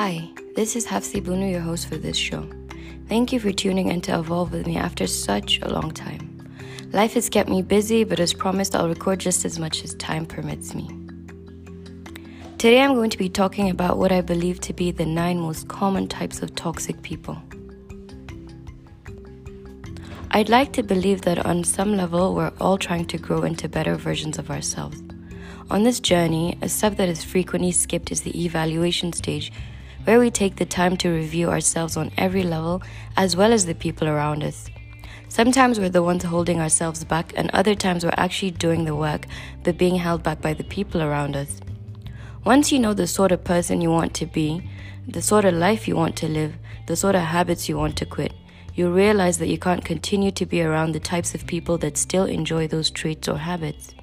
Hi, this is Hafsi Bunu, your host for this show. Thank you for tuning in to evolve with me after such a long time. Life has kept me busy, but as promised, I'll record just as much as time permits me. Today, I'm going to be talking about what I believe to be the nine most common types of toxic people. I'd like to believe that on some level, we're all trying to grow into better versions of ourselves. On this journey, a step that is frequently skipped is the evaluation stage, where we take the time to review ourselves on every level as well as the people around us. Sometimes we're the ones holding ourselves back, and other times we're actually doing the work but being held back by the people around us. Once you know the sort of person you want to be, the sort of life you want to live, the sort of habits you want to quit, you'll realize that you can't continue to be around the types of people that still enjoy those traits or habits.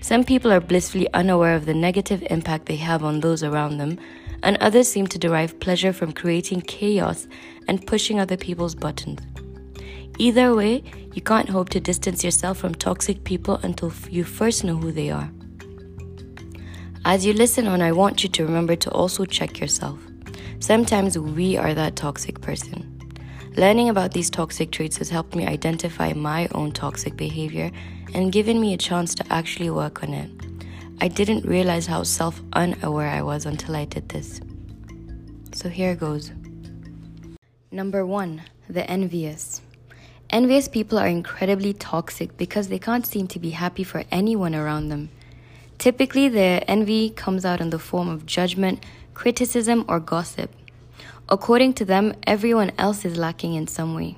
Some people are blissfully unaware of the negative impact they have on those around them, and others seem to derive pleasure from creating chaos and pushing other people's buttons. Either way, you can't hope to distance yourself from toxic people until you first know who they are. As you listen on, I want you to remember to also check yourself. Sometimes we are that toxic person. Learning about these toxic traits has helped me identify my own toxic behavior and given me a chance to actually work on it. I didn't realize how self unaware I was until I did this. So here goes. Number one, the envious. Envious people are incredibly toxic because they can't seem to be happy for anyone around them. Typically, their envy comes out in the form of judgment, criticism, or gossip. According to them, everyone else is lacking in some way.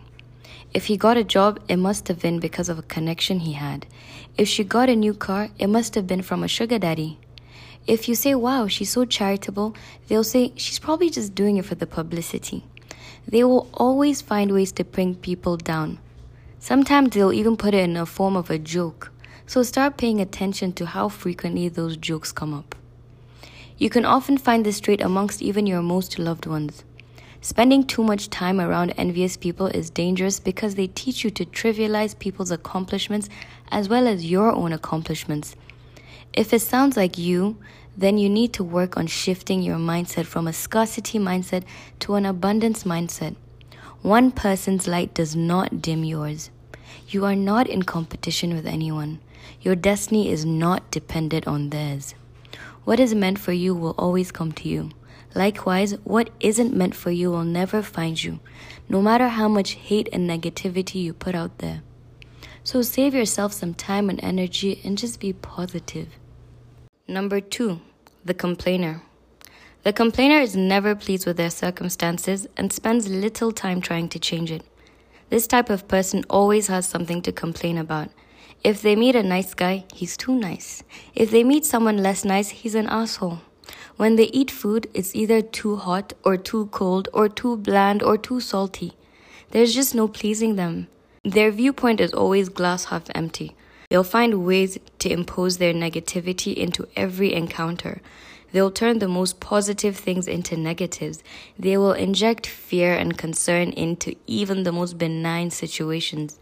If he got a job, it must have been because of a connection he had. If she got a new car, it must have been from a sugar daddy. If you say, wow, she's so charitable, they'll say, she's probably just doing it for the publicity. They will always find ways to bring people down. Sometimes they'll even put it in a form of a joke. So start paying attention to how frequently those jokes come up. You can often find this trait amongst even your most loved ones. Spending too much time around envious people is dangerous because they teach you to trivialize people's accomplishments as well as your own accomplishments. If it sounds like you, then you need to work on shifting your mindset from a scarcity mindset to an abundance mindset. One person's light does not dim yours. You are not in competition with anyone. Your destiny is not dependent on theirs. What is meant for you will always come to you. Likewise, what isn't meant for you will never find you, no matter how much hate and negativity you put out there. So save yourself some time and energy and just be positive. Number two, the complainer. The complainer is never pleased with their circumstances and spends little time trying to change it. This type of person always has something to complain about. If they meet a nice guy, he's too nice. If they meet someone less nice, he's an asshole. When they eat food, it's either too hot or too cold or too bland or too salty. There's just no pleasing them. Their viewpoint is always glass half empty. They'll find ways to impose their negativity into every encounter. They'll turn the most positive things into negatives. They will inject fear and concern into even the most benign situations.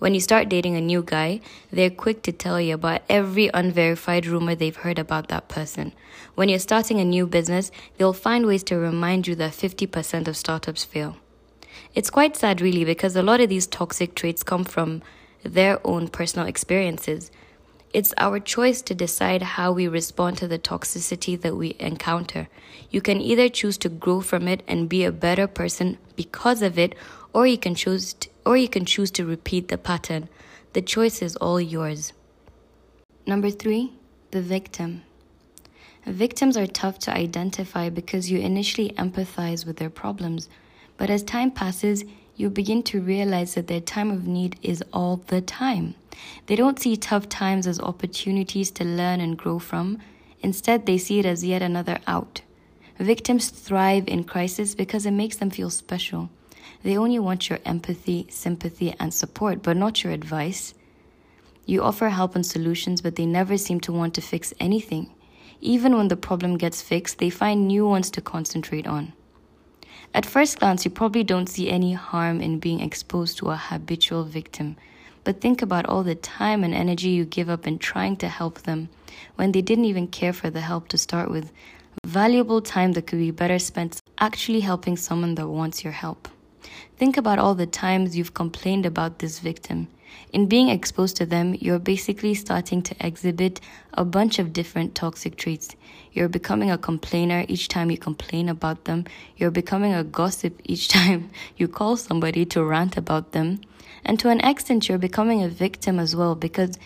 When you start dating a new guy, they're quick to tell you about every unverified rumor they've heard about that person. When you're starting a new business, they'll find ways to remind you that 50% of startups fail. It's quite sad, really, because a lot of these toxic traits come from their own personal experiences. It's our choice to decide how we respond to the toxicity that we encounter. You can either choose to grow from it and be a better person because of it, or you can choose to, or you can choose to repeat the pattern. The choice is all yours. Number 3, the victim. Victims are tough to identify because you initially empathize with their problems, but as time passes, you begin to realize that their time of need is all the time. They don't see tough times as opportunities to learn and grow from. Instead, they see it as yet another out. Victims thrive in crisis because it makes them feel special. They only want your empathy, sympathy, and support, but not your advice. You offer help and solutions, but they never seem to want to fix anything. Even when the problem gets fixed, they find new ones to concentrate on. At first glance, you probably don't see any harm in being exposed to a habitual victim, but think about all the time and energy you give up in trying to help them when they didn't even care for the help to start with. Valuable time that could be better spent actually helping someone that wants your help. Think about all the times you've complained about this victim. In being exposed to them, you're basically starting to exhibit a bunch of different toxic traits. You're becoming a complainer each time you complain about them. You're becoming a gossip each time you call somebody to rant about them. And to an extent, you're becoming a victim as well because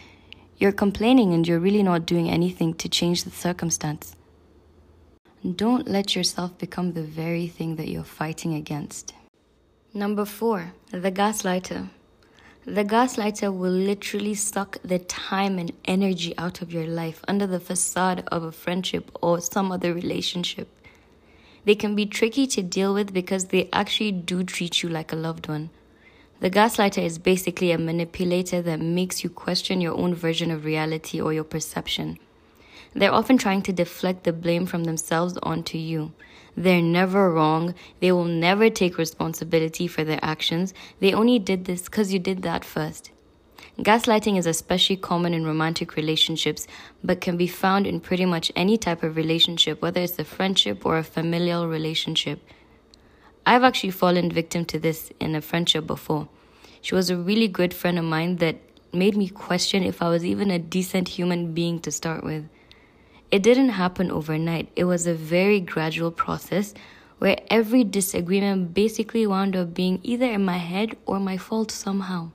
you're complaining and you're really not doing anything to change the circumstance. Don't let yourself become the very thing that you're fighting against. Number four, the gaslighter. The gaslighter will literally suck the time and energy out of your life under the facade of a friendship or some other relationship. They can be tricky to deal with because they actually do treat you like a loved one. The gaslighter is basically a manipulator that makes you question your own version of reality or your perception. They're often trying to deflect the blame from themselves onto you. They're never wrong. They will never take responsibility for their actions. They only did this because you did that first. Gaslighting is especially common in romantic relationships, but can be found in pretty much any type of relationship, whether it's a friendship or a familial relationship. I've actually fallen victim to this in a friendship before. She was a really good friend of mine that made me question if I was even a decent human being to start with. It didn't happen overnight. It was a very gradual process where every disagreement basically wound up being either in my head or my fault somehow.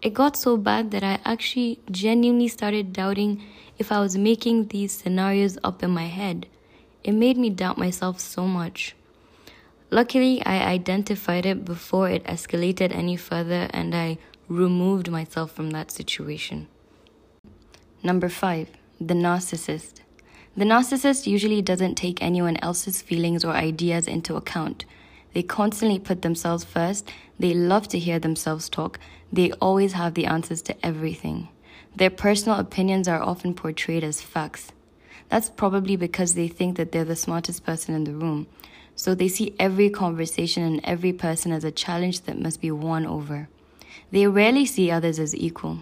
It got so bad that I actually genuinely started doubting if I was making these scenarios up in my head. It made me doubt myself so much. Luckily, I identified it before it escalated any further and I removed myself from that situation. Number five, the narcissist. The narcissist usually doesn't take anyone else's feelings or ideas into account. They constantly put themselves first. They love to hear themselves talk. They always have the answers to everything. Their personal opinions are often portrayed as facts. That's probably because they think that they're the smartest person in the room. So they see every conversation and every person as a challenge that must be won over. They rarely see others as equal.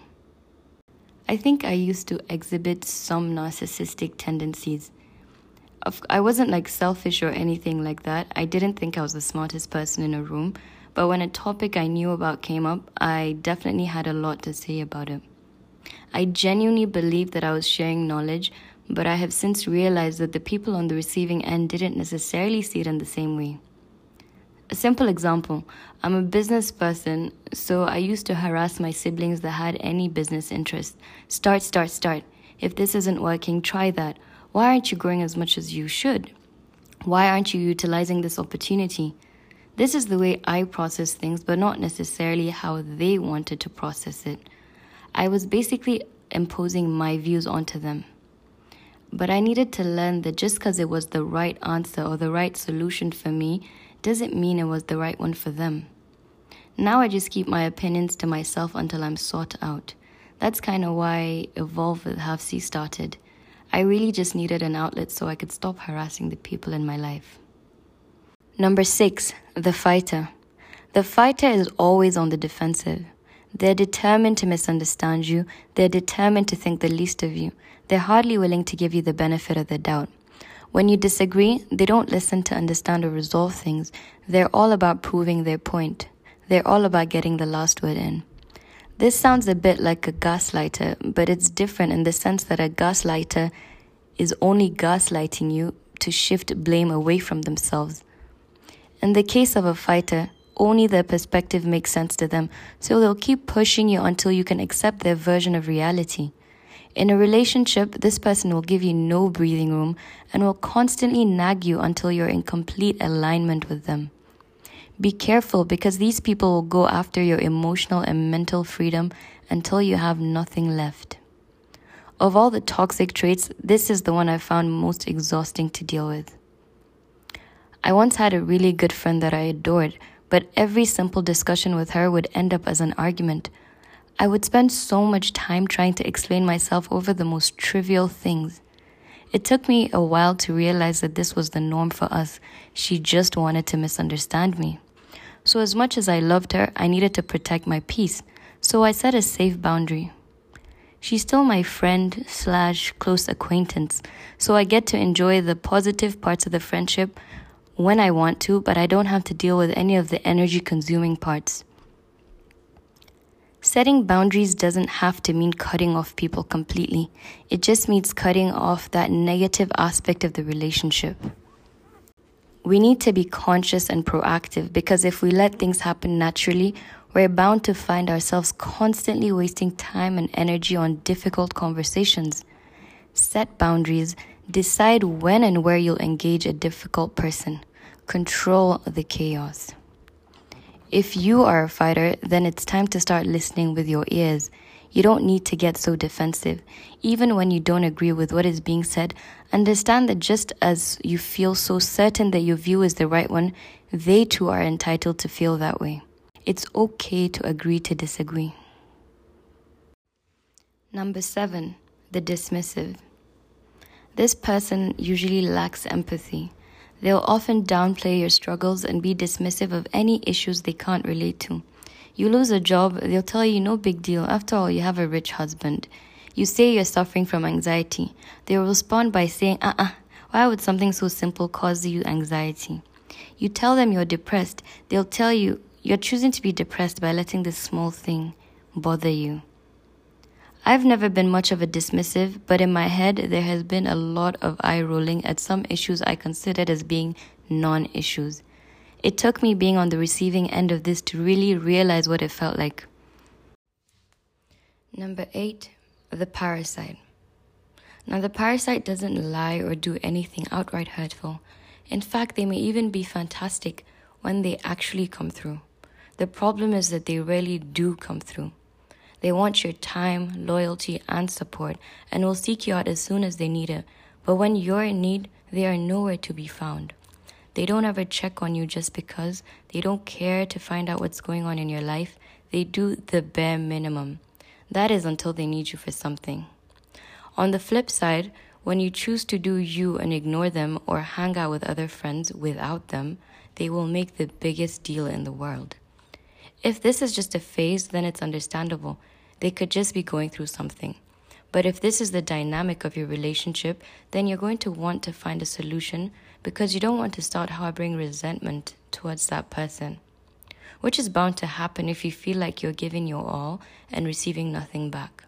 I think I used to exhibit some narcissistic tendencies. I wasn't like selfish or anything like that. I didn't think I was the smartest person in a room, but when a topic I knew about came up, I definitely had a lot to say about it. I genuinely believed that I was sharing knowledge, but I have since realized that the people on the receiving end didn't necessarily see it in the same way. A simple example I'm a business person, so I used to harass my siblings that had any business interest. Start, start, start. If this isn't working, try that. Why aren't you growing as much as you should? Why aren't you utilizing this opportunity? This is the way I process things, but not necessarily how they wanted to process it. I was basically imposing my views onto them. But I needed to learn that just because it was the right answer or the right solution for me doesn't mean it was the right one for them. Now I just keep my opinions to myself until I'm sought out. That's kind of why Evolve with Hafsi started. I really just needed an outlet so I could stop harassing the people in my life. Number six, the fighter. The fighter is always on the defensive. They're determined to misunderstand you. They're determined to think the least of you. They're hardly willing to give you the benefit of the doubt. When you disagree, they don't listen to understand or resolve things. They're all about proving their point. They're all about getting the last word in. This sounds a bit like a gaslighter, but it's different in the sense that a gaslighter is only gaslighting you to shift blame away from themselves. In the case of a fighter, only their perspective makes sense to them, so they'll keep pushing you until you can accept their version of reality. In a relationship, this person will give you no breathing room and will constantly nag you until you're in complete alignment with them. Be careful because these people will go after your emotional and mental freedom until you have nothing left. Of all the toxic traits, this is the one I found most exhausting to deal with. I once had a really good friend that I adored, but every simple discussion with her would end up as an argument I would spend so much time trying to explain myself over the most trivial things. It took me a while to realize that this was the norm for us. She just wanted to misunderstand me. So, as much as I loved her, I needed to protect my peace, so I set a safe boundary. She's still my friend slash close acquaintance, so I get to enjoy the positive parts of the friendship when I want to, but I don't have to deal with any of the energy consuming parts. Setting boundaries doesn't have to mean cutting off people completely. It just means cutting off that negative aspect of the relationship. We need to be conscious and proactive because if we let things happen naturally, we're bound to find ourselves constantly wasting time and energy on difficult conversations. Set boundaries, decide when and where you'll engage a difficult person, control the chaos. If you are a fighter, then it's time to start listening with your ears. You don't need to get so defensive. Even when you don't agree with what is being said, understand that just as you feel so certain that your view is the right one, they too are entitled to feel that way. It's okay to agree to disagree. Number seven, the dismissive. This person usually lacks empathy. They'll often downplay your struggles and be dismissive of any issues they can't relate to. You lose a job, they'll tell you no big deal. After all, you have a rich husband. You say you're suffering from anxiety. They'll respond by saying, uh uh-uh, uh, why would something so simple cause you anxiety? You tell them you're depressed, they'll tell you you're choosing to be depressed by letting this small thing bother you. I've never been much of a dismissive, but in my head, there has been a lot of eye rolling at some issues I considered as being non issues. It took me being on the receiving end of this to really realize what it felt like. Number eight, the parasite. Now, the parasite doesn't lie or do anything outright hurtful. In fact, they may even be fantastic when they actually come through. The problem is that they rarely do come through. They want your time, loyalty, and support and will seek you out as soon as they need it. But when you're in need, they are nowhere to be found. They don't ever check on you just because. They don't care to find out what's going on in your life. They do the bare minimum. That is until they need you for something. On the flip side, when you choose to do you and ignore them or hang out with other friends without them, they will make the biggest deal in the world. If this is just a phase, then it's understandable. They could just be going through something. But if this is the dynamic of your relationship, then you're going to want to find a solution because you don't want to start harboring resentment towards that person, which is bound to happen if you feel like you're giving your all and receiving nothing back.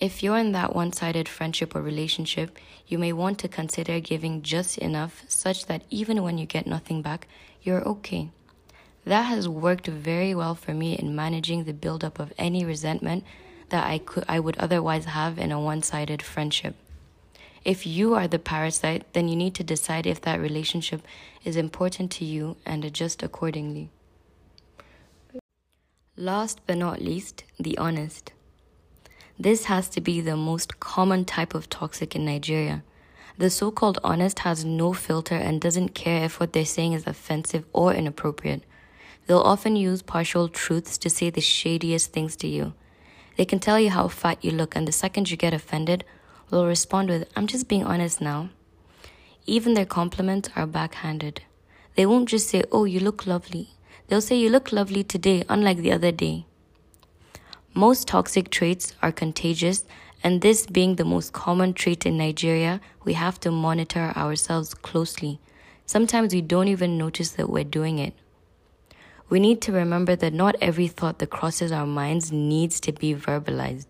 If you're in that one sided friendship or relationship, you may want to consider giving just enough such that even when you get nothing back, you're okay. That has worked very well for me in managing the buildup of any resentment that I could I would otherwise have in a one-sided friendship. If you are the parasite, then you need to decide if that relationship is important to you and adjust accordingly. Last but not least, the honest. This has to be the most common type of toxic in Nigeria. The so called honest has no filter and doesn't care if what they're saying is offensive or inappropriate. They'll often use partial truths to say the shadiest things to you. They can tell you how fat you look, and the second you get offended, will respond with, I'm just being honest now. Even their compliments are backhanded. They won't just say, Oh, you look lovely. They'll say, You look lovely today, unlike the other day. Most toxic traits are contagious, and this being the most common trait in Nigeria, we have to monitor ourselves closely. Sometimes we don't even notice that we're doing it. We need to remember that not every thought that crosses our minds needs to be verbalized.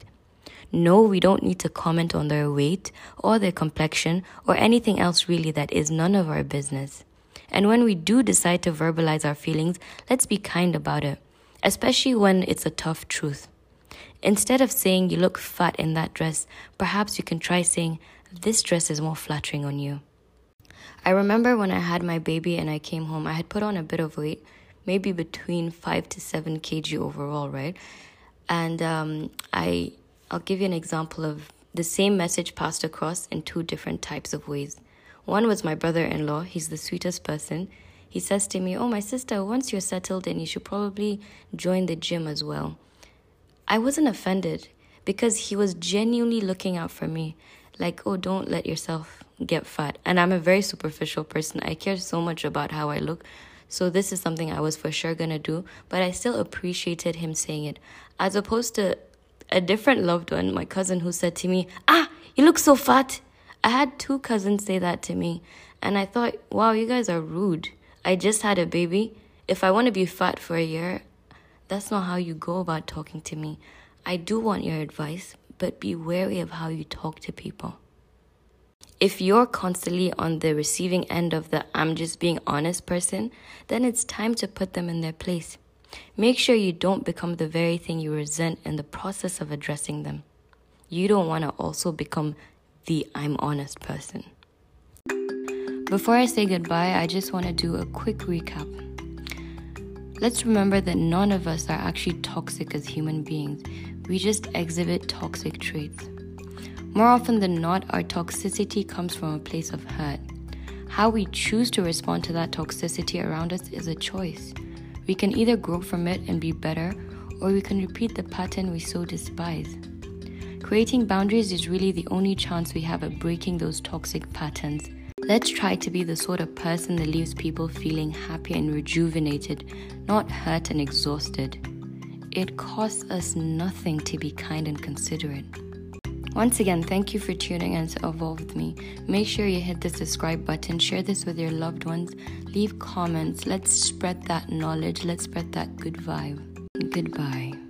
No, we don't need to comment on their weight or their complexion or anything else really that is none of our business. And when we do decide to verbalize our feelings, let's be kind about it, especially when it's a tough truth. Instead of saying you look fat in that dress, perhaps you can try saying this dress is more flattering on you. I remember when I had my baby and I came home, I had put on a bit of weight maybe between five to seven kg overall, right? And um, I, I'll give you an example of the same message passed across in two different types of ways. One was my brother-in-law. He's the sweetest person. He says to me, "Oh, my sister, once you're settled, then you should probably join the gym as well." I wasn't offended because he was genuinely looking out for me. Like, oh, don't let yourself get fat. And I'm a very superficial person. I care so much about how I look. So this is something I was for sure gonna do, but I still appreciated him saying it, as opposed to a different loved one, my cousin, who said to me, Ah, you look so fat. I had two cousins say that to me, and I thought, wow, you guys are rude. I just had a baby. If I want to be fat for a year, that's not how you go about talking to me. I do want your advice, but be wary of how you talk to people. If you're constantly on the receiving end of the I'm just being honest person, then it's time to put them in their place. Make sure you don't become the very thing you resent in the process of addressing them. You don't want to also become the I'm honest person. Before I say goodbye, I just want to do a quick recap. Let's remember that none of us are actually toxic as human beings, we just exhibit toxic traits. More often than not, our toxicity comes from a place of hurt. How we choose to respond to that toxicity around us is a choice. We can either grow from it and be better, or we can repeat the pattern we so despise. Creating boundaries is really the only chance we have at breaking those toxic patterns. Let's try to be the sort of person that leaves people feeling happy and rejuvenated, not hurt and exhausted. It costs us nothing to be kind and considerate. Once again, thank you for tuning in to Evolve with me. Make sure you hit the subscribe button, share this with your loved ones, leave comments. Let's spread that knowledge, let's spread that good vibe. Goodbye.